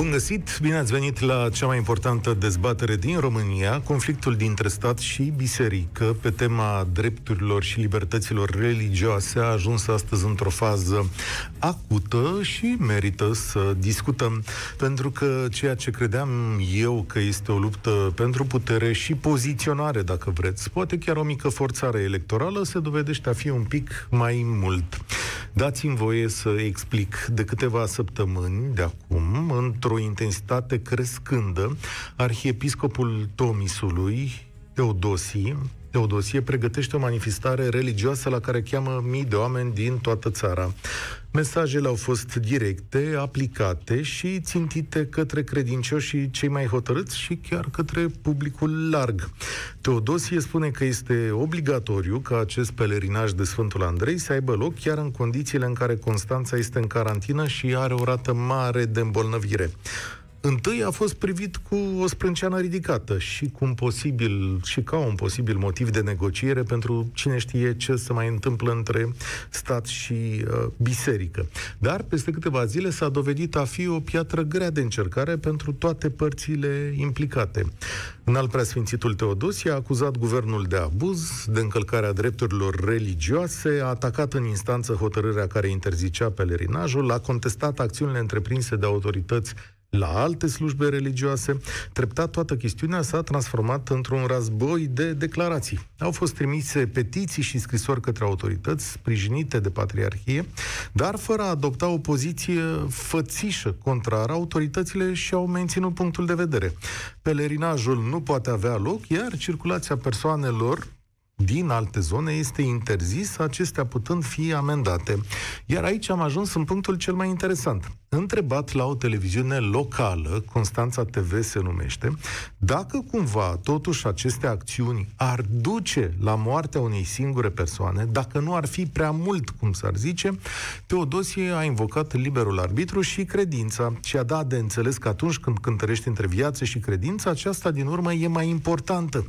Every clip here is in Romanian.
Bun găsit! Bine ați venit la cea mai importantă dezbatere din România, conflictul dintre stat și biserică pe tema drepturilor și libertăților religioase a ajuns astăzi într-o fază acută și merită să discutăm, pentru că ceea ce credeam eu că este o luptă pentru putere și poziționare, dacă vreți, poate chiar o mică forțare electorală, se dovedește a fi un pic mai mult. Dați-mi voie să explic de câteva săptămâni de acum, într-o intensitate crescândă, arhiepiscopul Tomisului, Teodosie, Teodosie pregătește o manifestare religioasă la care cheamă mii de oameni din toată țara. Mesajele au fost directe, aplicate și țintite către credincioșii cei mai hotărâți și chiar către publicul larg. Teodosie spune că este obligatoriu ca acest pelerinaj de Sfântul Andrei să aibă loc chiar în condițiile în care Constanța este în carantină și are o rată mare de îmbolnăvire întâi a fost privit cu o sprânceană ridicată și cu un posibil, și ca un posibil motiv de negociere pentru cine știe ce se mai întâmplă între stat și uh, biserică. Dar peste câteva zile s-a dovedit a fi o piatră grea de încercare pentru toate părțile implicate. În al preasfințitul Teodosie a acuzat guvernul de abuz, de încălcarea drepturilor religioase, a atacat în instanță hotărârea care interzicea pelerinajul, a contestat acțiunile întreprinse de autorități la alte slujbe religioase, treptat toată chestiunea s-a transformat într-un război de declarații. Au fost trimise petiții și scrisori către autorități, sprijinite de patriarhie, dar fără a adopta o poziție fățișă, contrară, autoritățile și-au menținut punctul de vedere. Pelerinajul nu poate avea loc, iar circulația persoanelor din alte zone este interzis, acestea putând fi amendate. Iar aici am ajuns în punctul cel mai interesant. Întrebat la o televiziune locală, Constanța TV se numește, dacă cumva totuși aceste acțiuni ar duce la moartea unei singure persoane, dacă nu ar fi prea mult, cum s-ar zice, Teodosie a invocat liberul arbitru și credința și a dat de înțeles că atunci când cântărești între viață și credință, aceasta din urmă e mai importantă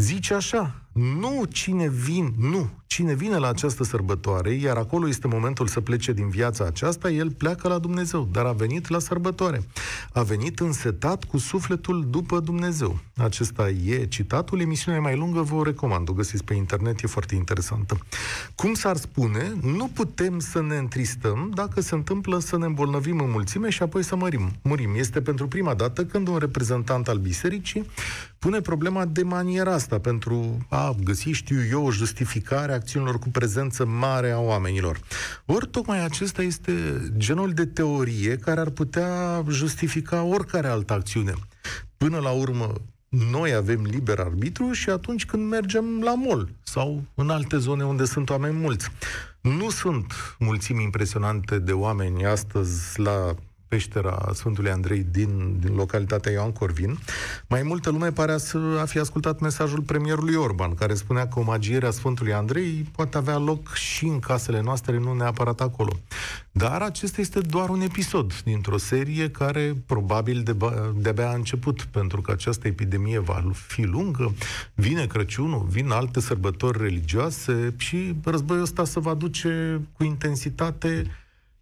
zice așa, nu cine vin, nu, cine vine la această sărbătoare, iar acolo este momentul să plece din viața aceasta, el pleacă la Dumnezeu, dar a venit la sărbătoare. A venit însetat cu sufletul după Dumnezeu. Acesta e citatul, emisiunea mai lungă vă o recomand, o găsiți pe internet, e foarte interesantă. Cum s-ar spune, nu putem să ne întristăm dacă se întâmplă să ne îmbolnăvim în mulțime și apoi să mărim. Murim. Este pentru prima dată când un reprezentant al bisericii pune problema de maniera asta pentru a găsi, știu eu, o justificare a acțiunilor cu prezență mare a oamenilor. Ori tocmai acesta este genul de teorie care ar putea justifica oricare altă acțiune. Până la urmă, noi avem liber arbitru și atunci când mergem la mol sau în alte zone unde sunt oameni mulți. Nu sunt mulțimi impresionante de oameni astăzi la peștera Sfântului Andrei din, din localitatea Ioan Corvin, mai multă lume pare să a fi ascultat mesajul premierului Orban, care spunea că omagierea Sfântului Andrei poate avea loc și în casele noastre, nu neapărat acolo. Dar acesta este doar un episod dintr-o serie care probabil de, de-abia a început, pentru că această epidemie va fi lungă, vine Crăciunul, vin alte sărbători religioase și războiul ăsta se va duce cu intensitate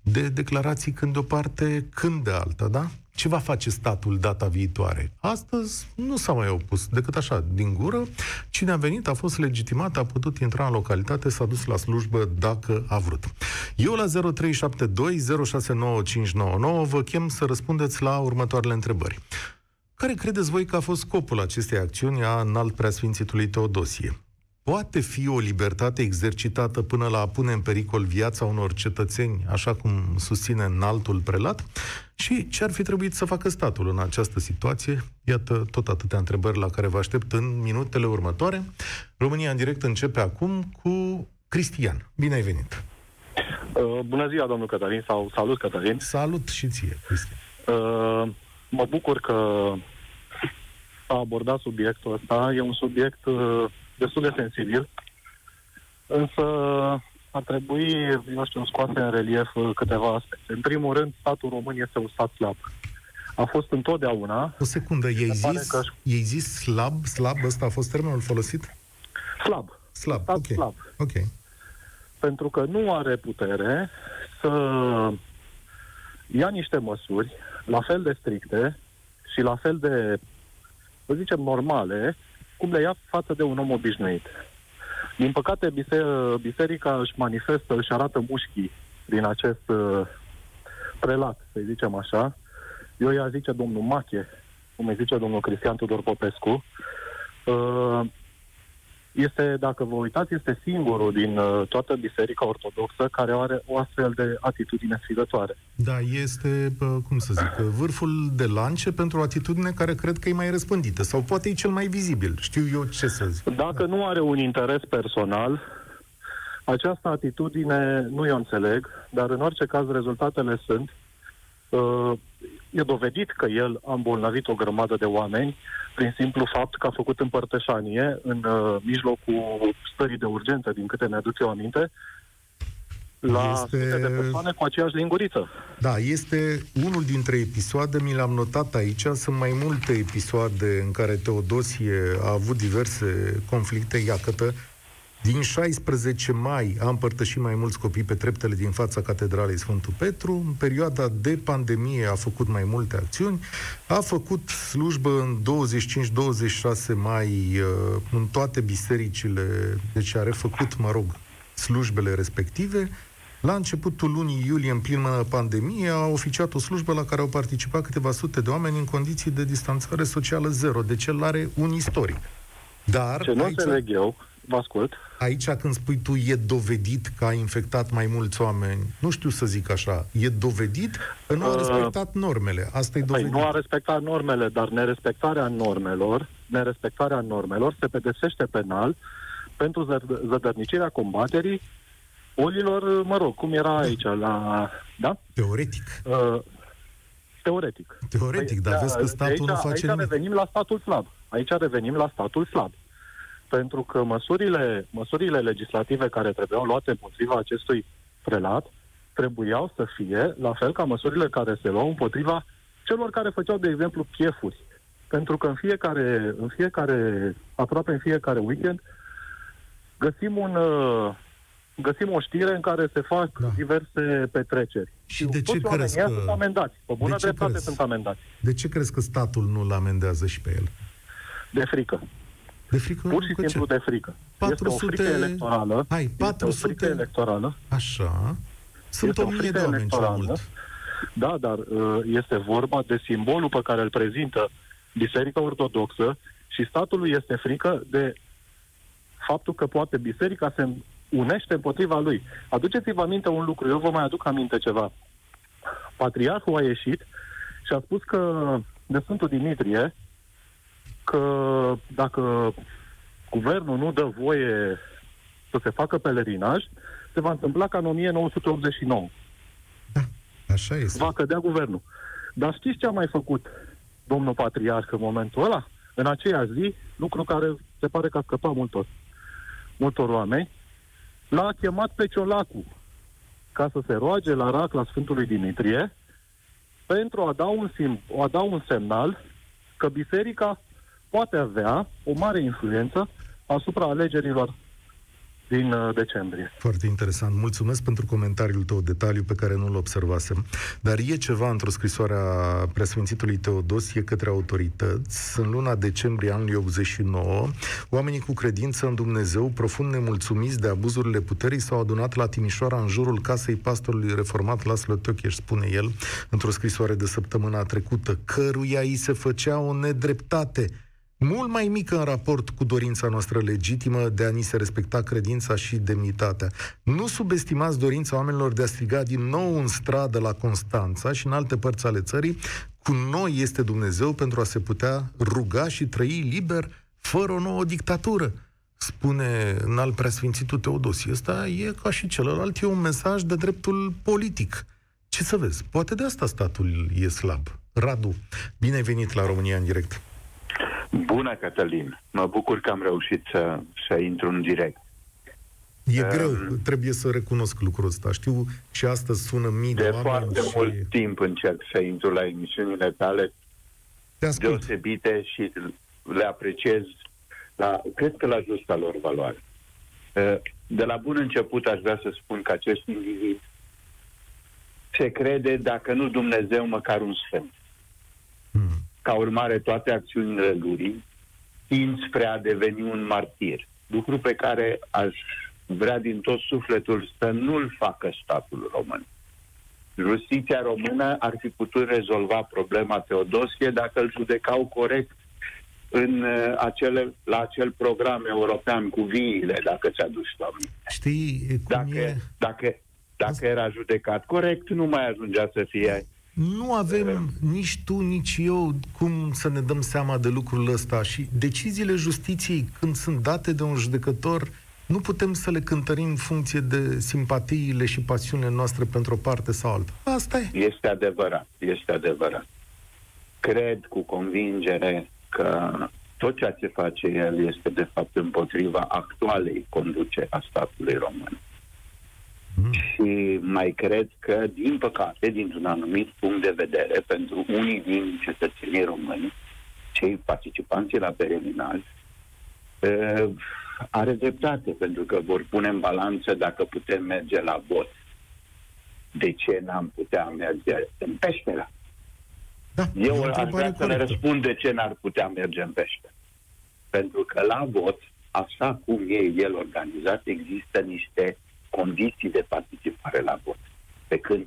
de declarații când de o parte, când de alta, da? Ce va face statul data viitoare? Astăzi nu s-a mai opus decât așa, din gură. Cine a venit a fost legitimat, a putut intra în localitate, s-a dus la slujbă dacă a vrut. Eu la 0372 vă chem să răspundeți la următoarele întrebări. Care credeți voi că a fost scopul acestei acțiuni a înalt preasfințitului Teodosie? Poate fi o libertate exercitată până la a pune în pericol viața unor cetățeni, așa cum susține înaltul prelat? Și ce ar fi trebuit să facă statul în această situație? Iată tot atâtea întrebări la care vă aștept în minutele următoare. România în direct începe acum cu Cristian. Bine ai venit! Uh, bună ziua, domnul Cătălin, sau salut, Cătălin. Salut și ție, Cristian. Uh, mă bucur că a abordat subiectul ăsta. E un subiect uh, destul de sensibil, însă ar trebui, eu știu, scoase în relief câteva aspecte. În primul rând, statul român este un stat slab. A fost întotdeauna... O secundă, ei zis, că... ei zis slab? Slab, ăsta a fost termenul folosit? Slab. Slab, stat ok. slab. Ok. pentru că nu are putere să ia niște măsuri la fel de stricte și la fel de, să zicem, normale, cum le ia față de un om obișnuit. Din păcate, biserica își manifestă, își arată mușchii din acest uh, prelat, să zicem așa. Eu i-a zice domnul Mache, cum îi zice domnul Cristian Tudor Popescu, uh, este, dacă vă uitați, este singurul din uh, toată Biserica Ortodoxă care are o astfel de atitudine sfidătoare. Da, este, cum să zic, vârful de lance pentru o atitudine care cred că e mai răspândită sau poate e cel mai vizibil. Știu eu ce să zic. Dacă da. nu are un interes personal, această atitudine nu eu înțeleg, dar în orice caz rezultatele sunt. Uh, e dovedit că el a îmbolnăvit o grămadă de oameni prin simplu fapt că a făcut împărtășanie în uh, mijlocul stării de urgență, din câte mi-aduc eu aminte, la este... sute de persoane cu aceeași linguriță. Da, este unul dintre episoade, mi l-am notat aici, sunt mai multe episoade în care Teodosie a avut diverse conflicte, iacătă, din 16 mai a împărtășit mai mulți copii pe treptele din fața Catedralei Sfântul Petru. În perioada de pandemie a făcut mai multe acțiuni. A făcut slujbă în 25-26 mai uh, în toate bisericile, deci a refăcut, mă rog, slujbele respective. La începutul lunii iulie, în plină pandemie, a oficiat o slujbă la care au participat câteva sute de oameni în condiții de distanțare socială zero. Deci el are un istoric. Dar Ce nu aici... înțeleg eu, vă ascult. Aici când spui tu e dovedit că a infectat mai mulți oameni, nu știu să zic așa, e dovedit că nu a uh, respectat normele. Asta e păi, dovedit. nu a respectat normele, dar nerespectarea normelor, nerespectarea normelor se pedepsește penal pentru zădărnicirea combaterii bolilor, mă rog, cum era aici, la... Da? Teoretic. Uh, teoretic. Teoretic, păi, dar da, vezi că statul aici, nu face aici nimic. revenim la statul slab. Aici revenim la statul slab pentru că măsurile, măsurile legislative care trebuiau luate împotriva acestui prelat trebuiau să fie la fel ca măsurile care se luau împotriva celor care făceau, de exemplu, piefuri. Pentru că în fiecare, în fiecare, aproape în fiecare weekend, găsim un, uh, găsim o știre în care se fac da. diverse petreceri. Și de ce crezi că... sunt amendați. Pe bună dreptate crezi? sunt amendați. De ce crezi că statul nu-l amendează și pe el? De frică. De frică? Pur și simplu ce? de frică. 400... Este o frică electorală. Hai, 400... Este o frică electorală. Așa. Sunt este o mie de oameni cel mult. Da, dar uh, este vorba de simbolul pe care îl prezintă Biserica Ortodoxă și statului este frică de faptul că poate biserica se unește împotriva lui. Aduceți-vă aminte un lucru, eu vă mai aduc aminte ceva. Patriarhul a ieșit și a spus că de Sfântul Dimitrie că dacă guvernul nu dă voie să se facă pelerinaj, se va întâmpla ca în 1989. Da, așa este. Va cădea guvernul. Dar știți ce a mai făcut domnul patriarh în momentul ăla? În aceea zi, lucru care se pare că a scăpat multor, multor oameni, l-a chemat pe Ciolacu ca să se roage la racla Sfântului Dimitrie pentru a da un, sim, a da un semnal că biserica poate avea o mare influență asupra alegerilor din uh, decembrie. Foarte interesant. Mulțumesc pentru comentariul tău, detaliu pe care nu-l observasem. Dar e ceva într-o scrisoare a preasfințitului Teodosie către autorități. În luna decembrie anului 89, oamenii cu credință în Dumnezeu, profund nemulțumiți de abuzurile puterii, s-au adunat la Timișoara în jurul casei pastorului reformat Laslo Tiocheș, spune el, într-o scrisoare de săptămâna trecută, căruia îi se făcea o nedreptate mult mai mică în raport cu dorința noastră legitimă de a ni se respecta credința și demnitatea. Nu subestimați dorința oamenilor de a striga din nou în stradă la Constanța și în alte părți ale țării, cu noi este Dumnezeu pentru a se putea ruga și trăi liber fără o nouă dictatură. Spune în al preasfințitul Teodosie. Ăsta e ca și celălalt, e un mesaj de dreptul politic. Ce să vezi? Poate de asta statul e slab. Radu, bine ai venit la România în direct. Bună, Cătălin! Mă bucur că am reușit să, să intru în direct. E um, greu, trebuie să recunosc lucrul ăsta. Știu și astăzi sună mii de, de oameni foarte și... mult timp încerc să intru la emisiunile tale deosebite și le apreciez la, cred că la justa lor valoare. Uh, de la bun început aș vrea să spun că acest individ se crede, dacă nu Dumnezeu, măcar un sfânt. Hmm. Ca urmare, toate acțiunile lui tind spre a deveni un martir. Lucru pe care aș vrea din tot sufletul să nu-l facă statul român. Justiția română ar fi putut rezolva problema Teodosie dacă îl judecau corect în uh, acele, la acel program european cu viile, dacă ți-aduci aminte. Știi cum Dacă, e? dacă, dacă era judecat corect, nu mai ajungea să fie Nu avem nici tu, nici eu cum să ne dăm seama de lucrul ăsta și deciziile justiției, când sunt date de un judecător, nu putem să le cântărim în funcție de simpatiile și pasiunile noastre pentru o parte sau alta. Asta e. Este adevărat, este adevărat. Cred cu convingere că tot ceea ce face el este de fapt împotriva actualei conduceri a statului român. Mm. Și mai cred că, din păcate, dintr-un anumit punct de vedere, pentru unii din cetățenii români, cei participanți la peregrinaj, uh, are dreptate, pentru că vor pune în balanță dacă putem merge la vot. De ce n-am putea merge în peștera? Da, e o Eu aș întrebare vrea să le corectă. răspund de ce n-ar putea merge în pește. Pentru că la vot, așa cum e el organizat, există niște condiții de participare la vot. Pe când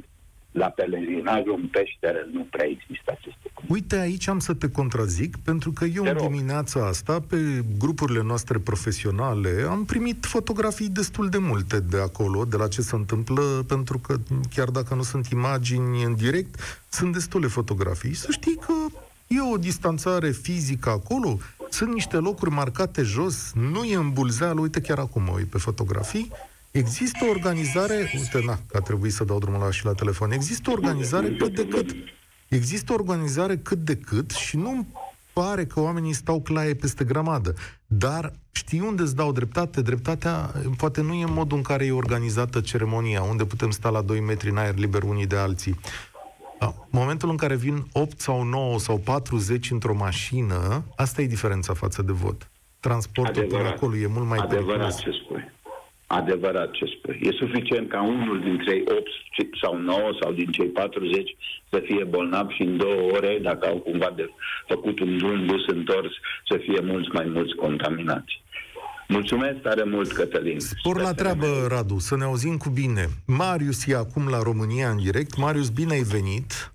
la pelerinajul în peșteră nu prea există aceste condiții. Uite, aici am să te contrazic, pentru că eu Te în rog. dimineața asta, pe grupurile noastre profesionale, am primit fotografii destul de multe de acolo, de la ce se întâmplă, pentru că chiar dacă nu sunt imagini în direct, sunt destule fotografii. Să știi că e o distanțare fizică acolo, sunt niște locuri marcate jos, nu e în bulzeală, uite chiar acum mă uit pe fotografii, Există o organizare, uite, na, că a trebuit să dau drumul la și la telefon, există o organizare cât de cât Există o organizare cât de cât și nu pare că oamenii stau claie peste grămadă. Dar știi unde îți dau dreptate? Dreptatea poate nu e în modul în care e organizată ceremonia, unde putem sta la 2 metri în aer liber unii de alții. A, Momentul în care vin 8 sau 9 sau 40 într-o mașină, asta e diferența față de vot. Transportul până Adevărat. acolo e mult mai Adevărat periculos. ce spui. Adevărat ce spui. E suficient ca unul dintre ei 8 sau 9 sau din cei 40 să fie bolnav și în două ore, dacă au cumva de făcut un drum dus întors, să fie mulți mai mulți contaminați. Mulțumesc tare mult, Cătălin. Spor la Sper să treabă, ne- Radu, să ne auzim cu bine. Marius e acum la România în direct. Marius, bine ai venit.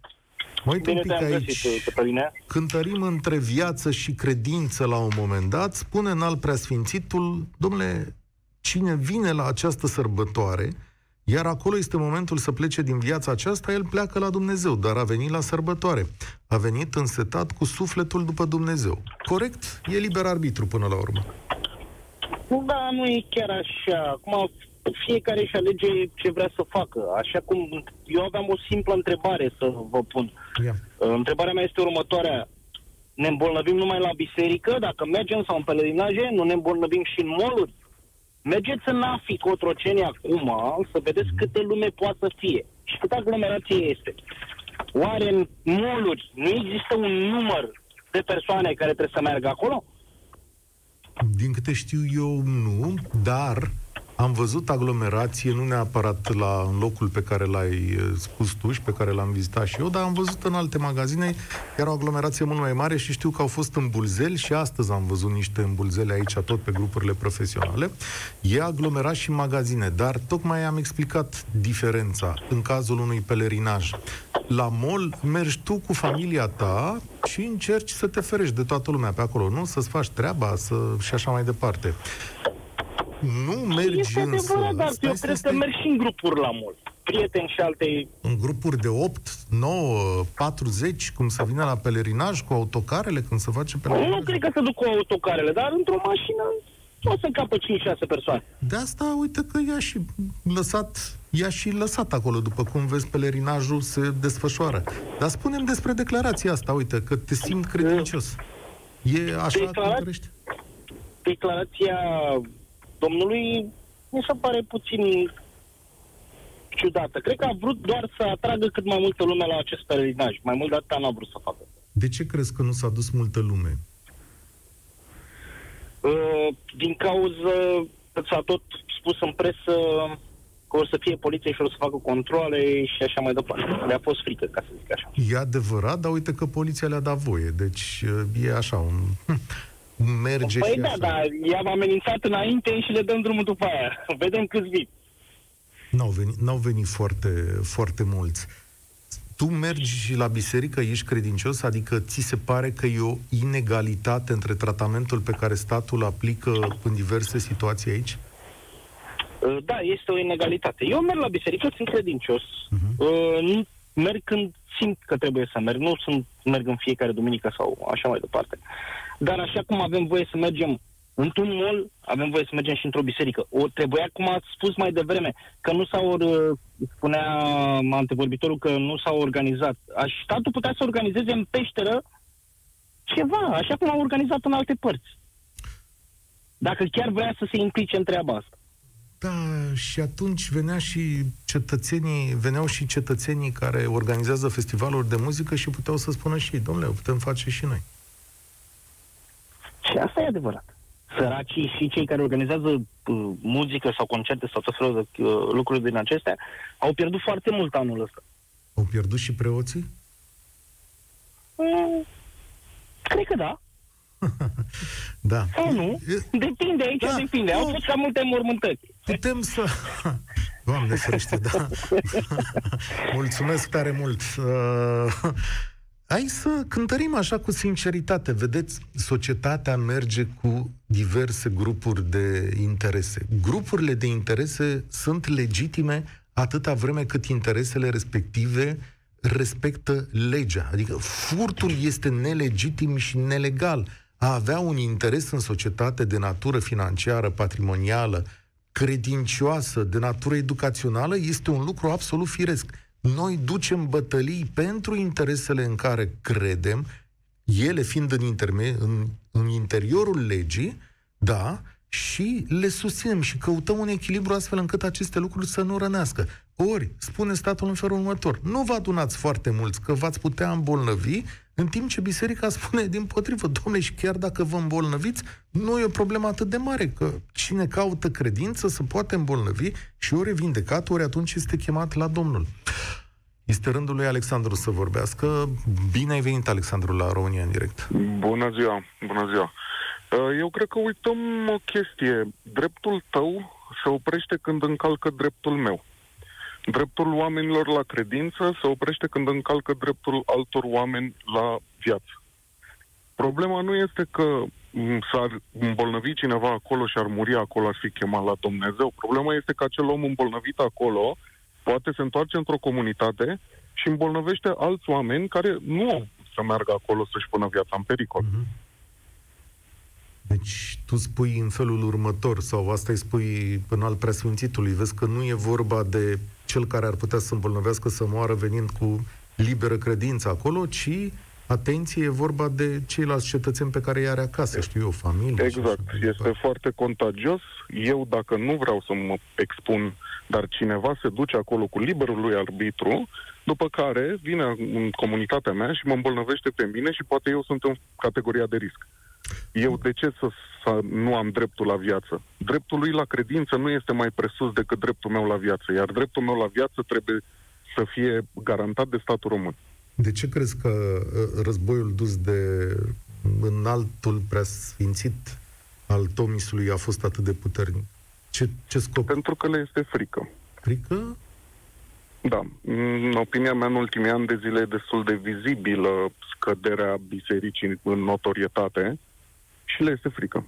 Mă uit un Bine pic te-am aici. găsit, Cătăline. Cântărim între viață și credință la un moment dat, spune în al preasfințitul, domnule, cine vine la această sărbătoare, iar acolo este momentul să plece din viața aceasta, el pleacă la Dumnezeu, dar a venit la sărbătoare. A venit însetat cu sufletul după Dumnezeu. Corect? E liber arbitru până la urmă. Da, nu e chiar așa. Acum fiecare își alege ce vrea să facă. Așa cum eu aveam o simplă întrebare să vă pun. Ia. Uh, Întrebarea mea este următoarea. Ne îmbolnăvim numai la biserică? Dacă mergem sau în pelerinaje, nu ne îmbolnăvim și în moluri? Mergeți în Afi Cotroceni acum să vedeți câte lume poate să fie și câtă aglomerație este. Oare în moluri nu există un număr de persoane care trebuie să meargă acolo? Din câte știu eu, nu, dar am văzut aglomerație, nu neapărat la, în locul pe care l-ai eh, spus tu și pe care l-am vizitat și eu, dar am văzut în alte magazine, era o aglomerație mult mai mare și știu că au fost îmbulzeli și astăzi am văzut niște îmbulzeli aici, tot pe grupurile profesionale. E aglomerat și în magazine, dar tocmai am explicat diferența în cazul unui pelerinaj. La mall mergi tu cu familia ta și încerci să te ferești de toată lumea pe acolo, nu? Să-ți faci treaba să... și așa mai departe. Nu mergi Este însă... adevărat, dar stai, eu stai, cred stai. că merg și în grupuri la mult. Prieteni și alte... în grupuri de 8, 9, 40, cum să vină la pelerinaj cu autocarele când se face pelerinaj. Nu cred că se duc cu autocarele, dar într-o mașină o să încapă 5-6 persoane. De asta, uite că i-a și lăsat, i-a și lăsat acolo, după cum vezi, pelerinajul se desfășoară. Dar spunem despre declarația asta, uite, că te simt credincios. E așa Declara- cum crești? Declarația domnului mi se pare puțin ciudată. Cred că a vrut doar să atragă cât mai multă lume la acest pelerinaj. Mai mult de atât n-a vrut să facă. De ce crezi că nu s-a dus multă lume? Uh, din cauză s-a tot spus în presă că o să fie poliție și o să facă controle și așa mai departe. Le-a fost frică, ca să zic așa. E adevărat, dar uite că poliția le-a dat voie. Deci e așa un... Merge păi și da, așa. dar i-am amenințat înainte și le dăm drumul după aia. Vedem câți vin. N-au venit, n-au venit foarte, foarte mulți. Tu mergi la biserică, ești credincios, adică ți se pare că e o inegalitate între tratamentul pe care statul aplică în diverse situații aici? Uh, Da, este o inegalitate. Eu merg la biserică, sunt credincios. Uh, merg când simt că trebuie să merg. Nu sunt, merg în fiecare duminică sau așa mai departe. Dar așa cum avem voie să mergem într-un mall, avem voie să mergem și într-o biserică. O, trebuia, cum ați spus mai devreme, că nu s-au, uh, spunea antevorbitorul că nu s-au organizat. Aș, statul putea să organizeze în peșteră ceva, așa cum au organizat în alte părți. Dacă chiar vrea să se implice în treaba asta. Da, și atunci venea și cetățenii, veneau și cetățenii care organizează festivaluri de muzică și puteau să spună și ei, domnule, o putem face și noi. Și asta e adevărat. Săracii și cei care organizează uh, muzică sau concerte sau tot felul de uh, lucruri din acestea au pierdut foarte mult anul ăsta. Au pierdut și preoții? Mm, cred că da. Da. Sau nu? E- Depinde, aici Da, depinde. Au nu. fost cam multe mormântări. Putem să... Doamne ferește, da. Mulțumesc tare mult. Uh, hai să cântărim așa cu sinceritate. Vedeți, societatea merge cu diverse grupuri de interese. Grupurile de interese sunt legitime atâta vreme cât interesele respective respectă legea. Adică furtul este nelegitim și nelegal. A avea un interes în societate de natură financiară, patrimonială, credincioasă, de natură educațională, este un lucru absolut firesc. Noi ducem bătălii pentru interesele în care credem, ele fiind în, interme- în, în interiorul legii, da, și le susținem și căutăm un echilibru astfel încât aceste lucruri să nu rănească. Ori, spune statul în felul următor, nu vă adunați foarte mulți, că v-ați putea îmbolnăvi, în timp ce biserica spune din potrivă, domnule, și chiar dacă vă îmbolnăviți, nu e o problemă atât de mare, că cine caută credință se poate îmbolnăvi și ori e vindecat, ori atunci este chemat la Domnul. Este rândul lui Alexandru să vorbească. Bine ai venit, Alexandru, la România în direct. Bună ziua, bună ziua. Uh, Eu cred că uităm o chestie. Dreptul tău se oprește când încalcă dreptul meu. Dreptul oamenilor la credință se oprește când încalcă dreptul altor oameni la viață. Problema nu este că m, s-ar îmbolnăvi cineva acolo și ar muri acolo, ar fi chemat la Dumnezeu. Problema este că acel om îmbolnăvit acolo poate se întoarce într-o comunitate și îmbolnăvește alți oameni care nu au să meargă acolo să-și pună viața în pericol. Deci tu spui în felul următor, sau asta îi spui în al preasfințitului, vezi că nu e vorba de cel care ar putea să îmbolnăvească să moară venind cu liberă credință acolo, ci, atenție, e vorba de ceilalți cetățeni pe care i are acasă, știu eu, familie. și Exact. așa mai Este departe. foarte contagios. Eu, dacă nu vreau să mă expun, dar cineva se duce acolo cu liberul lui arbitru, după care vine în comunitatea mea și mă îmbolnăvește pe mine și poate eu sunt în categoria de risc. Eu de ce să, să nu am dreptul la viață? Dreptul lui la credință nu este mai presus decât dreptul meu la viață, iar dreptul meu la viață trebuie să fie garantat de statul român. De ce crezi că uh, războiul dus de înaltul preasfințit al Tomisului a fost atât de puternic? Ce, ce scop? Pentru că le este frică. Frică? Da, în opinia mea, în ultimii ani de zile e destul de vizibilă scăderea bisericii în notorietate și le este frică.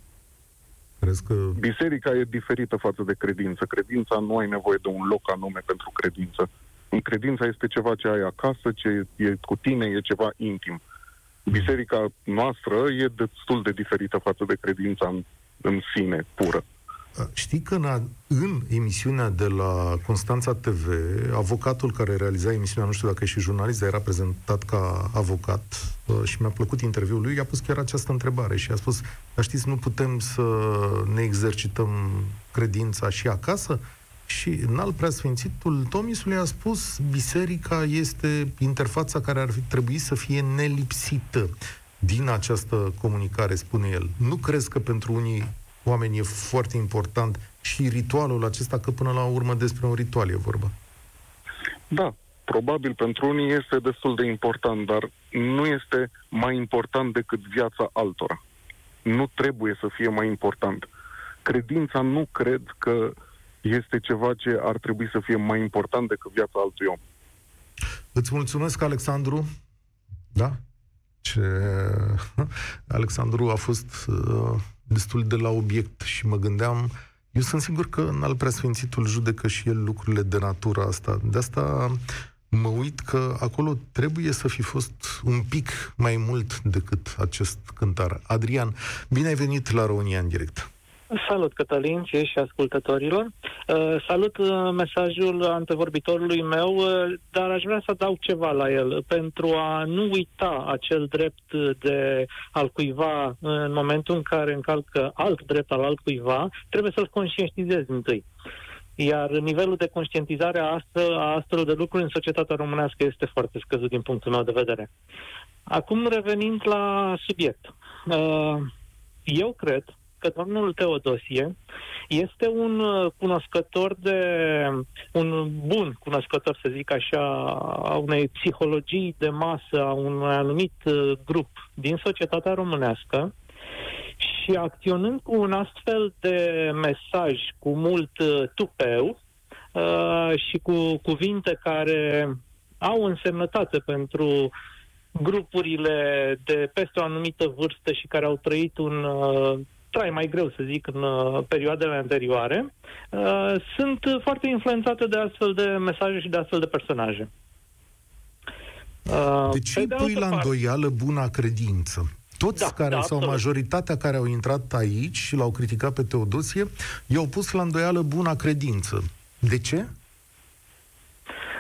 Crezi că Biserica e diferită față de credință. Credința nu ai nevoie de un loc anume pentru credință. În credința este ceva ce ai acasă, ce e cu tine, e ceva intim. Biserica noastră e destul de diferită față de credința în, în sine, pură. Știi că în, în emisiunea de la Constanța TV, avocatul care realiza emisiunea, nu știu dacă e și jurnalist, dar era prezentat ca avocat uh, și mi-a plăcut interviul lui, i-a pus chiar această întrebare și a spus, dar știți, nu putem să ne exercităm credința și acasă? Și în alt preasfințitul Tomisului a spus, biserica este interfața care ar fi trebui să fie nelipsită din această comunicare, spune el. Nu crezi că pentru unii oameni e foarte important și ritualul acesta, că până la urmă despre un ritual e vorba. Da, probabil pentru unii este destul de important, dar nu este mai important decât viața altora. Nu trebuie să fie mai important. Credința nu cred că este ceva ce ar trebui să fie mai important decât viața altui om. Îți mulțumesc, Alexandru. Da? Ce... Alexandru a fost uh, destul de la obiect și mă gândeam, eu sunt sigur că în al preasfințitul judecă și el lucrurile de natura asta. De asta mă uit că acolo trebuie să fi fost un pic mai mult decât acest cântar. Adrian, bine ai venit la România în direct. Salut, Cătălin, și și ascultătorilor. Uh, salut uh, mesajul antevorbitorului meu, uh, dar aș vrea să dau ceva la el, pentru a nu uita acel drept de al cuiva în momentul în care încalcă alt drept al altcuiva, trebuie să-l conștientizezi întâi. Iar nivelul de conștientizare a, astfel, a astfel de lucruri în societatea românească este foarte scăzut din punctul meu de vedere. Acum revenind la subiect. Eu cred că domnul Teodosie este un uh, cunoscător de, un bun cunoscător, să zic așa, a unei psihologii de masă, a unui anumit uh, grup din societatea românească și acționând cu un astfel de mesaj cu mult uh, tupeu și cu cuvinte care au însemnătate pentru grupurile de peste o anumită vârstă și care au trăit un trai mai greu, să zic, în uh, perioadele anterioare, uh, sunt foarte influențate de astfel de mesaje și de astfel de personaje. Uh, de ce de pui la îndoială buna credință? Toți da, care, da, sau absolut. majoritatea care au intrat aici și l-au criticat pe Teodosie, i-au pus la îndoială buna credință. De ce?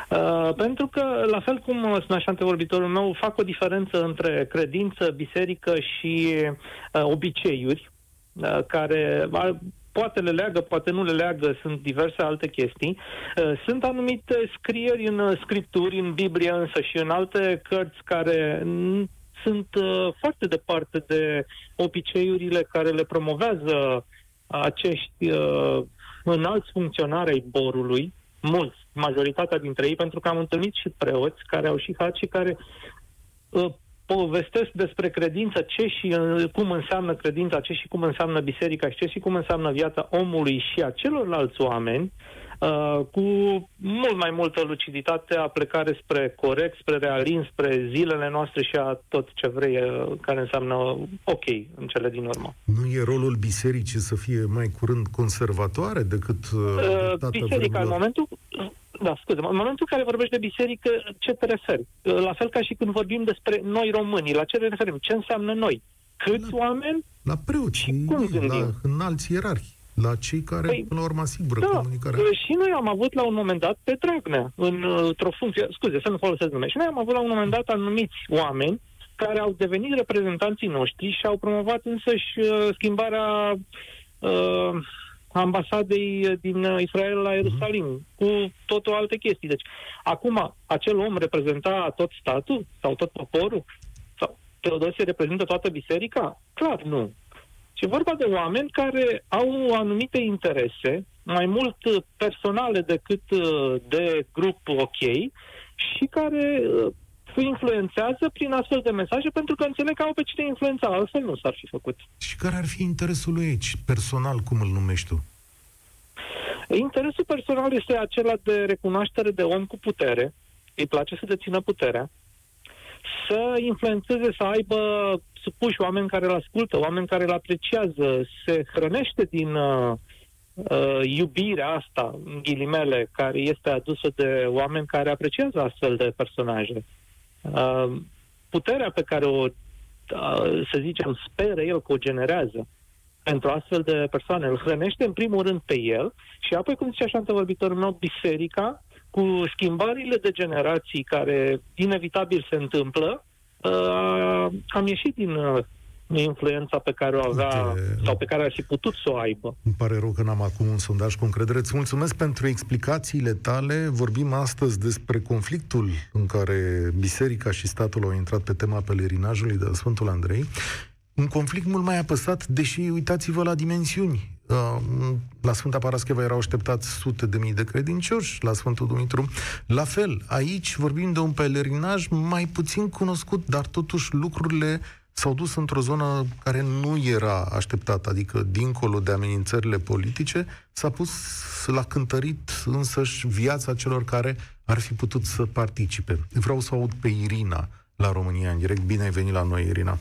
Uh, pentru că, la fel cum spunea și antevorbitorul meu, fac o diferență între credință, biserică și uh, obiceiuri. Uh, care poate le leagă, poate nu le leagă, sunt diverse alte chestii. Uh, sunt anumite scrieri în scripturi, în Biblie însă și în alte cărți care sunt uh, foarte departe de obiceiurile care le promovează acești înalți funcționari ai borului, mulți, majoritatea dintre ei, pentru că am întâlnit și preoți care au și haci care povestesc despre credință, ce și uh, cum înseamnă credința, ce și cum înseamnă biserica și ce și cum înseamnă viața omului și a celorlalți oameni, uh, cu mult mai multă luciditate, a plecare spre corect, spre realism, spre zilele noastre și a tot ce vrei, uh, care înseamnă ok în cele din urmă. Nu e rolul bisericii să fie mai curând conservatoare decât uh, Biserica, în momentul da, scuze, în momentul în care vorbești de biserică, ce te referi? La fel ca și când vorbim despre noi românii, la ce ne referim? Ce înseamnă noi? Câți la, oameni? La preoți, și cum la înalți ierarhi, la cei care, păi, până la urmă, asigură da, comunicarea. Și noi am avut la un moment dat pe Dragnea, într-o funcție, scuze, să nu folosesc nume, și noi am avut la un moment dat anumiți oameni care au devenit reprezentanții noștri și au promovat însăși uh, schimbarea uh, ambasadei din Israel la Ierusalim, uh-huh. cu tot o alte chestii. Deci, acum, acel om reprezenta tot statul sau tot poporul? Sau Teodosie reprezintă toată biserica? Clar, nu. Și vorba de oameni care au anumite interese, mai mult personale decât uh, de grup ok, și care uh, influențează prin astfel de mesaje pentru că înțeleg că au pe cine influența, altfel nu s-ar fi făcut. Și care ar fi interesul lui aici, personal, cum îl numești tu? Interesul personal este acela de recunoaștere de om cu putere, îi place să dețină puterea, să influențeze, să aibă supuși oameni care îl ascultă, oameni care îl apreciază, se hrănește din uh, uh, iubirea asta, în ghilimele, care este adusă de oameni care apreciază astfel de personaje. Uh, puterea pe care o, uh, să zicem, speră el că o generează pentru astfel de persoane. Îl hrănește în primul rând pe el și apoi, cum zice așa întâmplătorul meu, biserica, cu schimbările de generații care inevitabil se întâmplă, uh, am ieșit din uh, influența pe care o avea Uite, sau pe care ar fi putut să o aibă. Îmi pare rău că n-am acum un sondaj cu încredere. Îți mulțumesc pentru explicațiile tale. Vorbim astăzi despre conflictul în care biserica și statul au intrat pe tema pelerinajului de la Sfântul Andrei. Un conflict mult mai apăsat, deși uitați-vă la dimensiuni. la Sfânta Parascheva erau așteptați sute de mii de credincioși, la Sfântul Dumitru. La fel, aici vorbim de un pelerinaj mai puțin cunoscut, dar totuși lucrurile s-au dus într-o zonă care nu era așteptată, adică dincolo de amenințările politice, s-a pus la cântărit însăși viața celor care ar fi putut să participe. Vreau să aud pe Irina la România în direct. Bine ai venit la noi, Irina.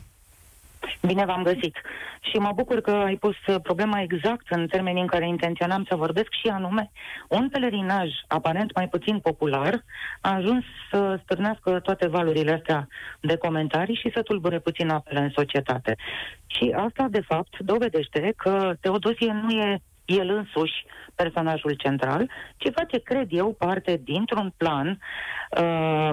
Bine v-am găsit. Și mă bucur că ai pus problema exact în termenii în care intenționam să vorbesc și anume, un pelerinaj aparent mai puțin popular a ajuns să stârnească toate valurile astea de comentarii și să tulbure puțin apele în societate. Și asta, de fapt, dovedește că Teodosie nu e el însuși personajul central, ci face, cred eu, parte dintr-un plan. Uh,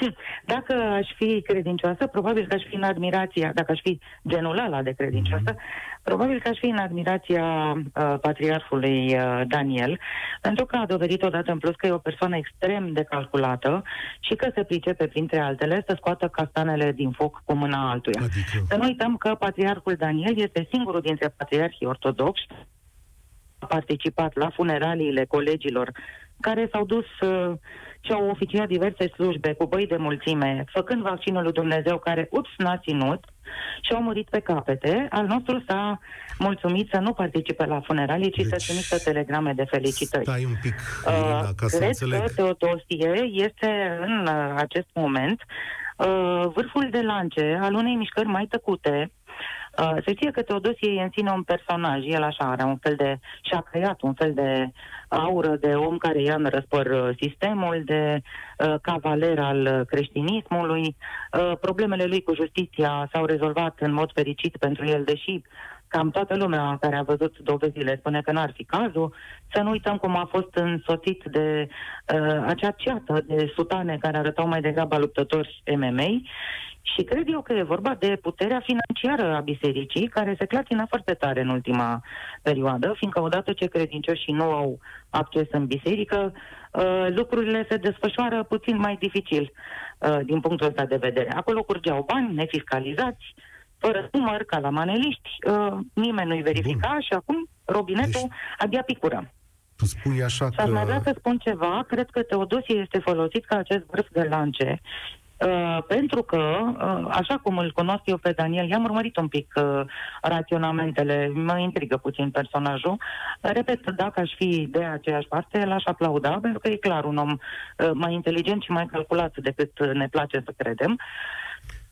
dacă aș fi credincioasă, probabil că aș fi în admirația, dacă aș fi genul ăla de credincioasă, probabil că aș fi în admirația uh, patriarhului uh, Daniel, pentru că a dovedit odată în plus că e o persoană extrem de calculată și că se pricepe, printre altele, să scoată castanele din foc cu mâna altuia. Adică... Să nu uităm că patriarhul Daniel este singurul dintre patriarhii ortodoxi a participat la funeraliile colegilor care s-au dus uh, și au oficiat diverse slujbe cu băi de mulțime, făcând vaccinul lui Dumnezeu care, ups, n-a ținut și au murit pe capete. Al nostru s-a mulțumit să nu participe la funeralii, ci deci, să trimită telegrame de felicitări. Stai un pic, Irina, ca uh, să Cred înțeleg. că Teodosie este în uh, acest moment uh, vârful de lance al unei mișcări mai tăcute, Uh, se știe că Teodosie e în sine un personaj, el așa are un fel de, și-a creat un fel de aură de om care ia în răspăr uh, sistemul, de uh, cavaler al creștinismului. Uh, problemele lui cu justiția s-au rezolvat în mod fericit pentru el, deși cam toată lumea care a văzut dovezile spune că n-ar fi cazul. Să nu uităm cum a fost însoțit de uh, acea ceată de sutane care arătau mai degrabă luptători MMA și cred eu că e vorba de puterea financiară a bisericii, care se clatină foarte tare în ultima perioadă, fiindcă odată ce credincioșii nu au acces în biserică, uh, lucrurile se desfășoară puțin mai dificil uh, din punctul ăsta de vedere. Acolo curgeau bani nefiscalizați, fără număr, ca la maneliști, uh, nimeni nu-i verifica Bun. și acum robinetul deci... abia picură. Tu spui așa că... mai vrea să spun ceva, cred că Teodosie este folosit ca acest vârf de lance Uh, pentru că, uh, așa cum îl cunosc eu pe Daniel, i-am urmărit un pic uh, raționamentele, mă intrigă puțin personajul. Repet, dacă aș fi de aceeași parte, l-aș aplauda, pentru că e clar un om uh, mai inteligent și mai calculat decât ne place să credem.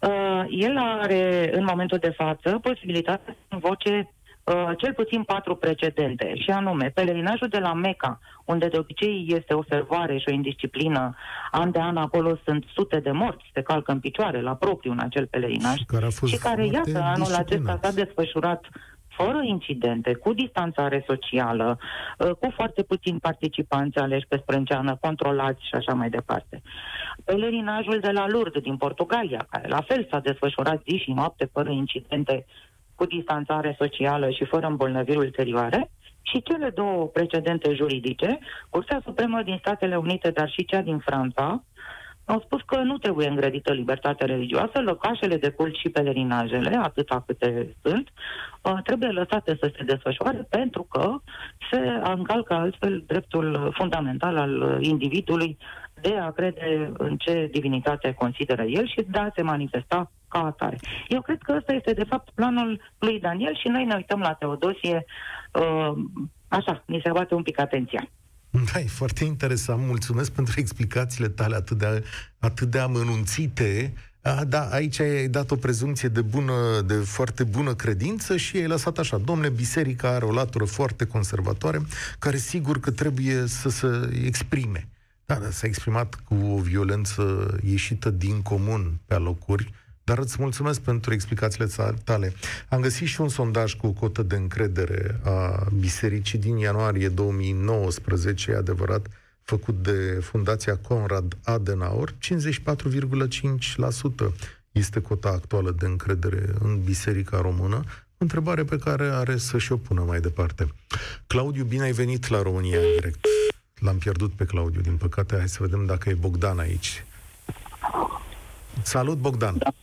Uh, el are, în momentul de față, posibilitatea să voce Uh, cel puțin patru precedente, și anume pelerinașul de la Meca, unde de obicei este o servoare și o indisciplină, an de an acolo sunt sute de morți, se calcă în picioare la propriu în acel pelerinaj, care și care, iată, anul acesta s-a desfășurat fără incidente, cu distanțare socială, uh, cu foarte puțini participanți aleși pe sprânceană, controlați și așa mai departe. Pelerinajul de la Lourdes din Portugalia, care la fel s-a desfășurat zi și noapte fără incidente cu distanțare socială și fără îmbolnăviri ulterioare, și cele două precedente juridice, Curtea Supremă din Statele Unite, dar și cea din Franța, au spus că nu trebuie îngrădită libertatea religioasă, lăcașele de cult și pelerinajele, atâta câte sunt, uh, trebuie lăsate să se desfășoare pentru că se încalcă altfel dreptul fundamental al individului de a crede în ce divinitate consideră el și de a se manifesta ca atare. Eu cred că ăsta este, de fapt, planul lui Daniel și noi ne uităm la Teodosie, uh, așa, ni se bate un pic atenția. Da, e foarte interesant. Mulțumesc pentru explicațiile tale atât de, atât de amănunțite. A, da, aici ai dat o prezumție de, bună, de foarte bună credință și ai lăsat așa. Domnule, biserica are o latură foarte conservatoare, care sigur că trebuie să se exprime. Da, da, s-a exprimat cu o violență ieșită din comun pe alocuri, dar îți mulțumesc pentru explicațiile tale. Am găsit și un sondaj cu o cotă de încredere a bisericii din ianuarie 2019, e adevărat, făcut de Fundația Conrad Adenauer, 54,5% este cota actuală de încredere în biserica română, întrebare pe care are să și o pună mai departe. Claudiu, bine ai venit la România în direct. L-am pierdut pe Claudiu, din păcate. Hai să vedem dacă e Bogdan aici. Salut, Bogdan! Da,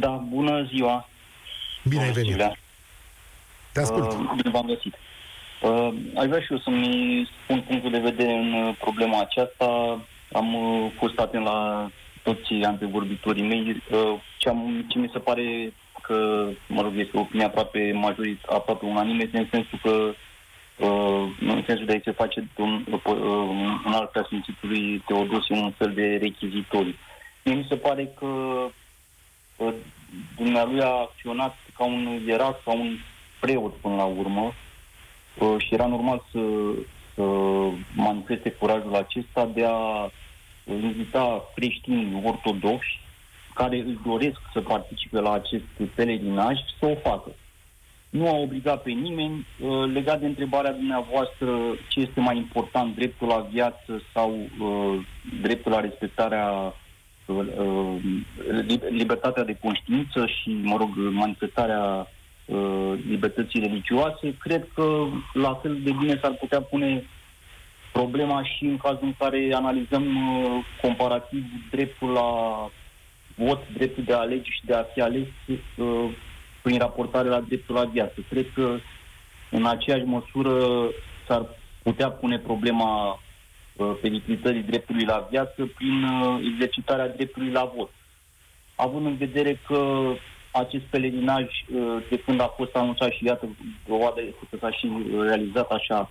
da bună ziua! Bine bună ai venit! Ziua. Te ascult! Uh, bine v-am găsit! Uh, aș vrea și eu să-mi spun punctul de vedere în uh, problema aceasta. Am uh, fost atent la toți antevorbitorii mei. Uh, ce, am, ce mi se pare că, mă rog, este o opinie aproape majorit, aproape unanime, în sensul că uh, în sensul de a se face un, uh, un alt preasfințitului Teodosie un fel de rechizitori. Mie mi se pare că uh, dumnealui a acționat ca un ierat, ca un preot până la urmă uh, și era normal să, să manifeste curajul acesta de a invita creștini ortodoxi care își doresc să participe la acest pelerinaj să o facă. Nu a obligat pe nimeni. Uh, legat de întrebarea dumneavoastră ce este mai important, dreptul la viață sau uh, dreptul la respectarea uh, libertatea de conștiință și, mă rog, manifestarea libertății religioase, cred că la fel de bine s-ar putea pune problema și în cazul în care analizăm comparativ dreptul la vot, dreptul de a alege și de a fi ales uh, prin raportare la dreptul la viață. Cred că în aceeași măsură s-ar putea pune problema uh, periclitării dreptului la viață prin uh, exercitarea dreptului la vot. Având în vedere că acest pelerinaj, uh, de când a fost anunțat și iată, dovadă că s-a și realizat așa,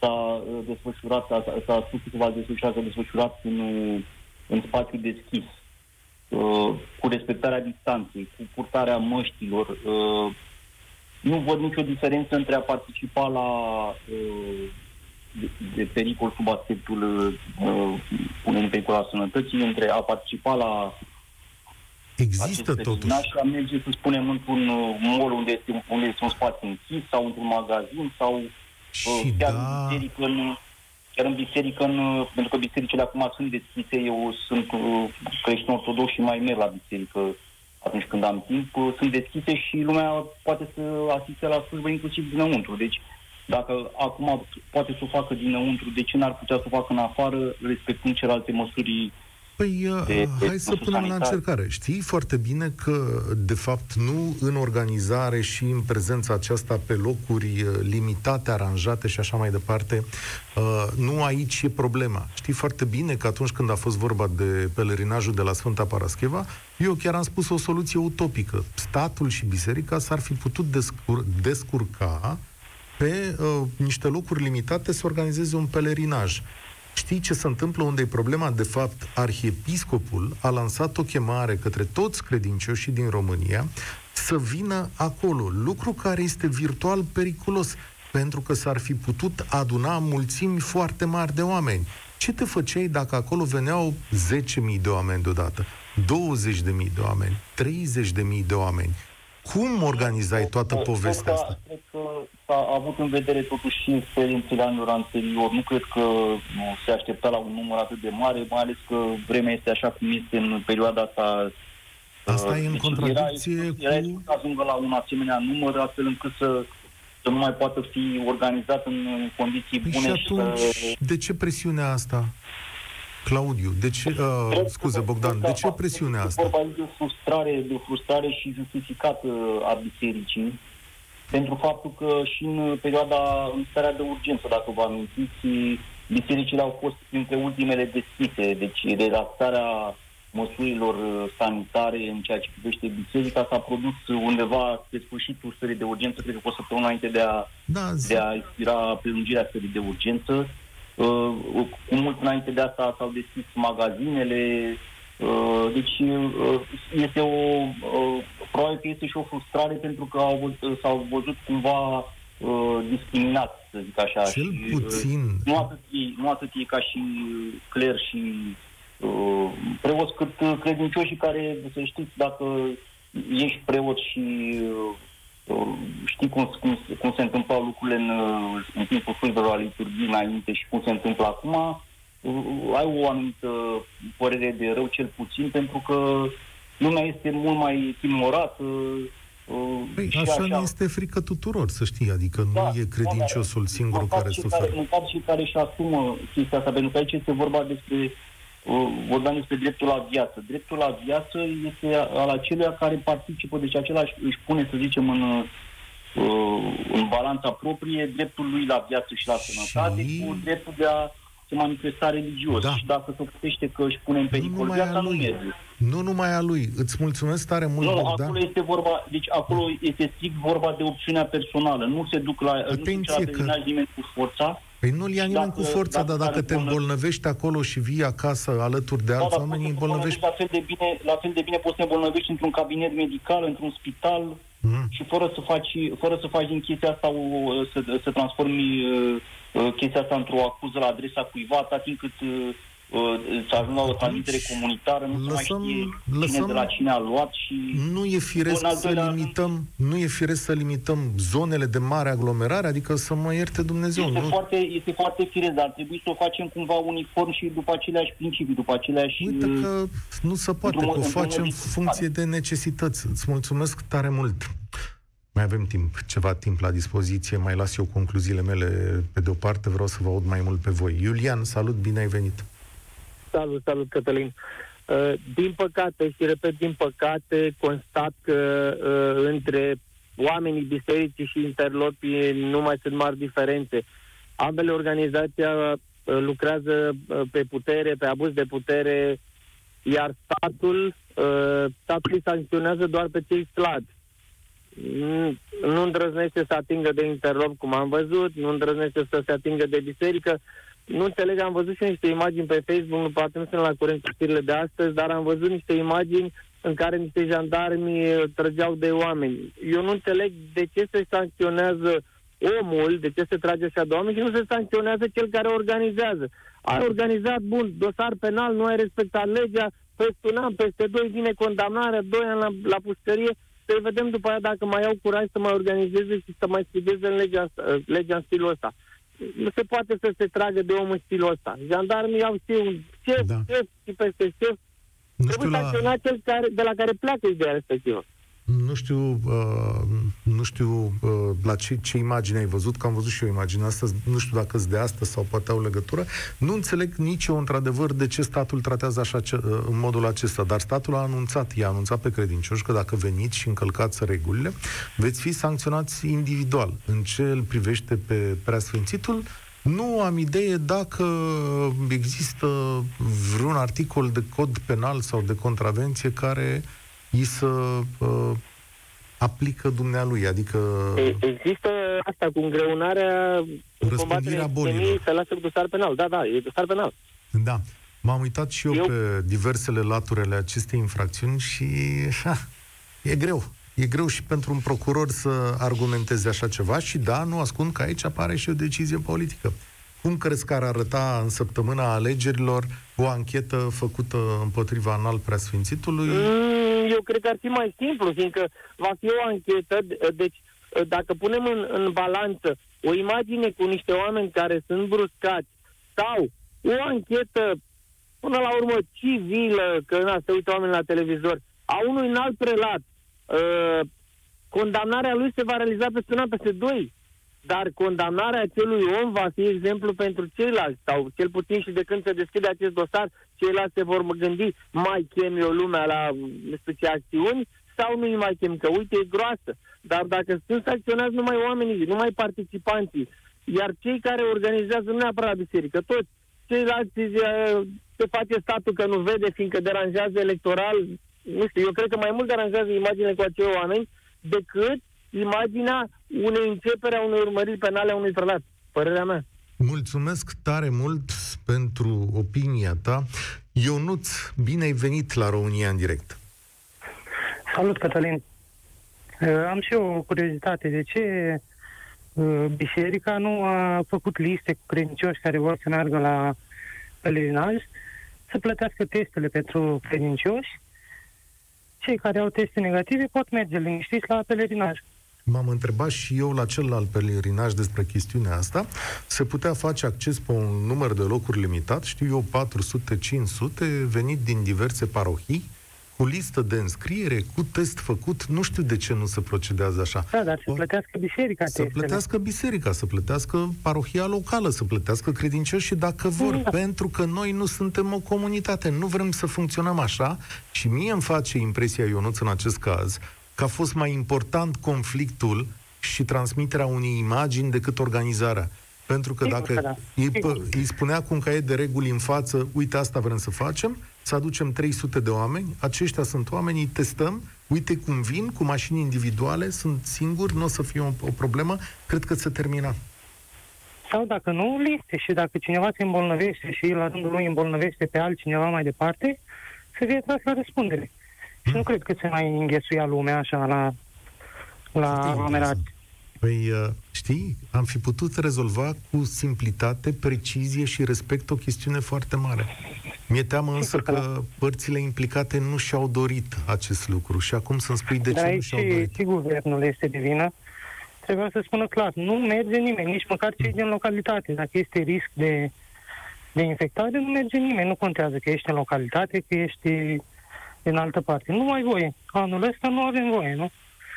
s-a uh, desfășurat, s-a, s-a spus că va desfășura, s-a desfășurat în, în spațiu deschis Uh, cu respectarea distanței, cu purtarea măștilor. Uh, nu văd nicio diferență între a participa la uh, de, de pericol sub aspectul uh, punerii pericol a sănătății, între a participa la Există totuși. Și a merge, să spunem, într-un mall unde este, unde este un spațiu închis sau într-un magazin sau și chiar da. în biserică în, Chiar în biserică, în, pentru că bisericile acum sunt deschise, eu sunt uh, creștin ortodox și mai merg la biserică atunci când am timp, uh, sunt deschise și lumea poate să asiste la slujbă inclusiv dinăuntru. Deci, dacă acum poate să o facă dinăuntru, de ce n-ar putea să o facă în afară, respectând celelalte măsuri Păi, uh, de, de hai să punem sanitar. la încercare. Știi foarte bine că, de fapt, nu în organizare și în prezența aceasta pe locuri uh, limitate, aranjate și așa mai departe, uh, nu aici e problema. Știi foarte bine că atunci când a fost vorba de pelerinajul de la Sfânta Parascheva, eu chiar am spus o soluție utopică. Statul și biserica s-ar fi putut descur- descurca pe uh, niște locuri limitate să organizeze un pelerinaj. Știi ce se întâmplă unde e problema? De fapt, arhiepiscopul a lansat o chemare către toți credincioșii din România să vină acolo, lucru care este virtual periculos, pentru că s-ar fi putut aduna mulțimi foarte mari de oameni. Ce te făceai dacă acolo veneau 10.000 de oameni deodată, 20.000 de oameni, 30.000 de oameni? Cum organizai toată povestea asta? Cred că s-a avut în vedere totuși și experiențele anilor anterior. Nu cred că nu, se aștepta la un număr atât de mare, mai ales că vremea este așa cum este în perioada asta. Asta uh, e în deci contradicție era, cu... Era ajungă la un asemenea număr, astfel încât să, să nu mai poată fi organizat în condiții păi bune. Și atunci, și să... de ce presiunea asta? Claudiu, de ce, uh, scuze Bogdan, de ce presiunea asta? Vorba de o frustrare, de o frustrare și justificată a bisericii, pentru faptul că și în perioada, în starea de urgență, dacă vă amintiți, bisericile au fost printre ultimele deschise, deci relaxarea măsurilor sanitare în ceea ce privește biserica s-a produs undeva pe sfârșitul stării de urgență, cred că o săptămână înainte de a, da, de a expira prelungirea stării de urgență. Uh, cu mult înainte de asta s-au deschis magazinele, uh, deci uh, este o, probabil că este și o frustrare pentru că au, s-au văzut cumva discriminat, să zic așa. Cel și, puțin. Nu atât, ei, nu atât ei ca și cler și uh, preoți, cât credincioșii care, să știți, dacă ești preot și uh, știi cum, cum, cum se întâmplau lucrurile în, în timpul slujbelor la liturghii înainte și cum se întâmplă acum, ai o anumită părere de rău cel puțin, pentru că lumea este mult mai timorată. Păi, așa, așa ne este frică tuturor, să știi, adică da, nu e credinciosul da, singurul care suferă. Măcar și care își asumă chestia asta, pentru că aici este vorba despre vorbeam despre dreptul la viață. Dreptul la viață este al acelea care participă, deci acela își pune, să zicem, în, uh, în balanța proprie dreptul lui la viață și la sănătate Și- cu dreptul de a se manifesta religios. Da. Și dacă se putește că își pune în pericol numai a viața, nu lui. merge. Nu numai a lui. Îți mulțumesc tare mult, Nu, Bogdan. acolo este vorba, deci acolo este strict vorba de opțiunea personală. Nu se duc la, nu se duce Atenție la că- terminal nimeni cu forța. Păi nu-l ia Și nimeni dacă- cu forța, dacă dar dacă are te bolnă- îmbolnăvești acolo și vii acasă alături de alți dar oameni, îi poți să te îmbolnăvești. La fel, de bine, la fel de bine poți să te îmbolnăvești într-un cabinet medical, într-un spital Mm. și fără să faci, fără să faci din chestia asta, o, să, să transformi uh, uh, chestia asta într-o acuză la adresa cuiva, atât timp cât uh, uh, să ajungă la o transmitere comunitară, nu se mai lăsăm- știe cine lăsăm- de la cine a luat și... Nu e firesc În al să doilea rând- limităm, nu e firesc să limităm zonele de mare aglomerare, adică să mă ierte Dumnezeu. Este Nu, foarte, este foarte firesc, dar ar trebui să o facem cumva uniform și după aceleași principii, după aceleași... Uite uh, că nu se poate, într-un că o mod- într-un facem mod în funcție de necesități. Îți mulțumesc tare mult. Mai avem timp, ceva timp la dispoziție, mai las eu concluziile mele pe de o parte, vreau să vă aud mai mult pe voi. Iulian, salut, bine ai venit. Salut, salut, Cătălin. Uh, din păcate, și repet, din păcate, constat că uh, între oamenii bisericii și interlopii nu mai sunt mari diferențe. Ambele organizații uh, lucrează uh, pe putere, pe abuz de putere, iar statul, uh, statul îi sancționează doar pe cei slabi. Mm, Nu îndrăznește să atingă de interlop, cum am văzut, nu îndrăznește să se atingă de biserică, nu înțeleg, am văzut și niște imagini pe Facebook, nu poate nu sunt la curent cu știrile de astăzi, dar am văzut niște imagini în care niște jandarmi uh, trăgeau de oameni. Eu nu înțeleg de ce se sancționează omul, de ce se trage așa de oameni și nu se sancționează cel care organizează. Ai organizat, bun, dosar penal, nu ai respectat legea, peste un an, peste doi vine condamnarea, doi ani la, la pușcărie, să vedem după aia dacă mai au curaj să mai organizeze și să mai studieze în legea, asta- legea în stilul ăsta nu se poate să se tragă de om în stilul ăsta. Jandarmii au și un șef, Da. da. șef și peste șef. Nu știu, Trebuie la, sancționat cel care, de la care pleacă ideea respectivă. Nu știu, uh, nu știu uh, la ce, ce imagine ai văzut, că am văzut și eu imagine astăzi, nu știu dacă sunt de astăzi sau poate au legătură. Nu înțeleg nici eu, într-adevăr, de ce statul tratează așa ce, uh, în modul acesta, dar statul a anunțat, i-a anunțat pe credincioși că dacă veniți și încălcați regulile, veți fi sancționați individual. În ce îl privește pe preasfințitul, nu am idee dacă există vreun articol de cod penal sau de contravenție care îi să uh, aplică dumnealui, adică E- Există asta cu îngreunarea în Răspândirea combaterea bolilor. epidemiei, se lasă cu dosar penal. Da, da, e dosar penal. da. M-am uitat și eu, Eu- pe diversele laturele acestei infracțiuni și ha, e greu. E greu și pentru un procuror să argumenteze așa ceva și da, nu ascund că aici apare și o decizie politică. Cum crezi că ar arăta în săptămâna alegerilor o anchetă făcută împotriva înalt preasfințitului? Mm, Eu cred că ar fi mai simplu, fiindcă va fi o anchetă, de- deci dacă punem în, în balanță o imagine cu niște oameni care sunt bruscați sau o anchetă până la urmă civilă, că na, se uită oameni la televizor, a unui înalt prelat, uh, condamnarea lui se va realiza peste un an, peste doi. Dar condamnarea acelui om va fi exemplu pentru ceilalți, sau cel puțin și de când se deschide acest dosar, ceilalți se vor gândi, mai chem eu lumea la nu știu ce acțiuni, sau nu-i mai chem, că uite, e groasă. Dar dacă sunt sancționați numai oamenii, numai participanții, iar cei care organizează nu neapărat la biserică, toți, ceilalți eh, se face statul că nu vede, fiindcă deranjează electoral, nu știu, eu cred că mai mult deranjează imaginile cu acei oameni decât imaginea unei începere a unei urmăriri penale a unui prelat. Părerea mea. Mulțumesc tare mult pentru opinia ta. Ionuț, bine ai venit la România în direct. Salut, Cătălin. Uh, Am și eu o curiozitate. De ce uh, biserica nu a făcut liste cu credincioși care vor să meargă la pelerinaj să plătească testele pentru credincioși? Cei care au teste negative pot merge liniștiți la pelerinaj. M-am întrebat și eu la celălalt pelerinaj despre chestiunea asta. Se putea face acces pe un număr de locuri limitat, știu eu, 400-500, venit din diverse parohii, cu listă de înscriere, cu test făcut. Nu știu de ce nu se procedează așa. Da, dar să O- plătească biserica Să testele. plătească biserica, să plătească parohia locală, să plătească credincioșii dacă vor, Da. pentru că noi nu suntem o comunitate, nu vrem să funcționăm așa și mie îmi face impresia, Ionuț, în acest caz, că a fost mai important conflictul și transmiterea unei imagini decât organizarea. Pentru că Sigur dacă că da. îi, Sigur. îi spunea cu un caiet de reguli în față, uite, asta vrem să facem, să aducem 300 de oameni, aceștia sunt oameni, îi testăm, uite cum vin, cu mașini individuale, sunt singuri, nu o să fie o, o problemă, cred că se termina. Sau dacă nu, liste. Și dacă cineva se îmbolnăvește și la rândul lui îmbolnăvește pe altcineva mai departe, să fie tras la răspundere. Și nu cred că se mai înghesuia lumea așa la, la Foarte aglomerați. Păi, uh, știi, am fi putut rezolva cu simplitate, precizie și respect o chestiune foarte mare. Mi-e teamă însă Sigur că da. că părțile implicate nu și-au dorit acest lucru și acum să-mi spui de Dar ce nu aici și-au și, dorit. și guvernul este de vină. Trebuia să spună clar, nu merge nimeni, nici măcar cei din localitate. Dacă este risc de, de infectare, nu merge nimeni. Nu contează că ești în localitate, că ești în altă parte. Nu ai voie. Anul ăsta nu avem voie, nu?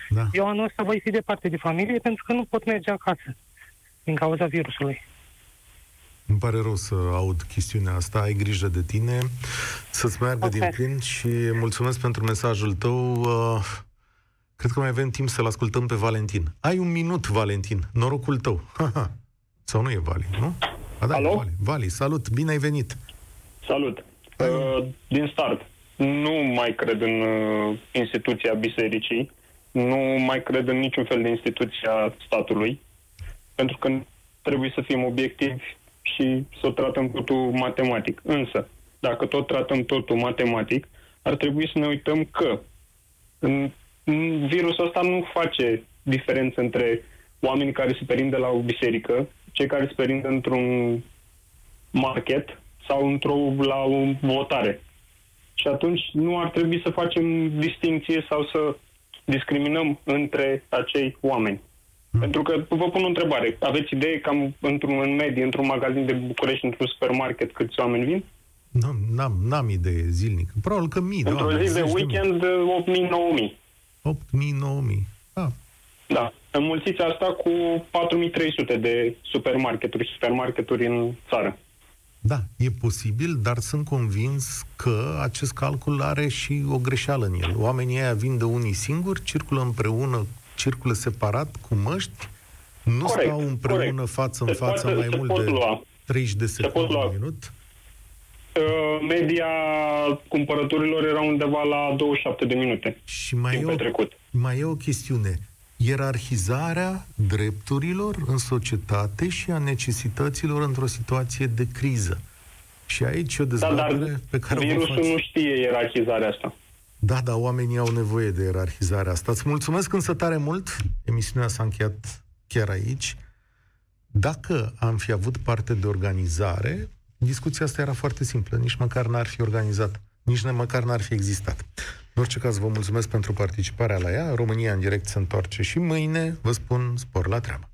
Da. Eu anul ăsta voi fi departe de familie pentru că nu pot merge acasă din cauza virusului. Îmi pare rău să aud chestiunea asta, ai grijă de tine, să-ți meargă Ok. din plin și mulțumesc pentru mesajul tău. Uh, Cred că mai avem timp să-l ascultăm pe Valentin. Ai un minut, Valentin, norocul tău. Ha-ha. Sau nu e Vali, nu? A, da, e Alo? Vali. Vali, salut, bine ai venit. Salut. Uh, din start, nu mai cred în uh, instituția bisericii, nu mai cred în niciun fel de instituție a statului, pentru că trebuie să fim obiectivi și să tratăm totul matematic. Însă, dacă tot tratăm totul matematic, ar trebui să ne uităm că în, în virusul ăsta nu face diferență între oamenii care se perindă la o biserică, cei care se perindă într-un market sau într-o, la o votare. Și atunci nu ar trebui să facem distinție sau să discriminăm între acei oameni. Pentru că vă pun o întrebare. Aveți idee cam într-un în medie, într-un magazin de București, într-un supermarket, câți oameni vin? N-am, n-am, n-am idee zilnic. Probabil că mii de Într-o oameni, zi de zeci mii. weekend, 8.000-9.000. 8.000, 9.000. Ah, Da. Înmulțiți asta cu 4.300 de supermarketuri și supermarketuri în țară. Da, e posibil, dar sunt convins că acest calcul are și o greșeală în el. Oamenii ăia vin de unii singuri, circulă împreună, circulă separat, cu măști, nu Corect, stau împreună corect. față în Se față poate- mai se mult pot de lua. 30 de pot secunde lua. un minut. Uh, Media cumpărăturilor era undeva la 27 de minute. Și mai timp e, o, petrecut. mai e o chestiune. Ierarhizarea drepturilor în societate și a necesităților într-o situație de criză. Și aici e o Da, dezbatere dar pe care o virusul faci. nu știe ierarhizarea asta. Da, dar oamenii au nevoie de ierarhizarea asta. Îți mulțumesc însă tare mult. Emisiunea s-a încheiat chiar aici. Dacă am fi avut parte de organizare, discuția asta era foarte simplă. Nici măcar n-ar fi organizat. Nici ne- măcar n-ar fi existat. În orice caz, vă mulțumesc pentru participarea la ea. România în direct se întoarce și mâine vă spun spor la treabă.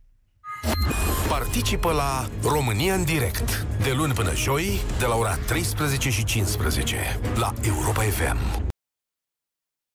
Participă la România în direct de luni până joi de la ora 13 și 15 la Europa FM.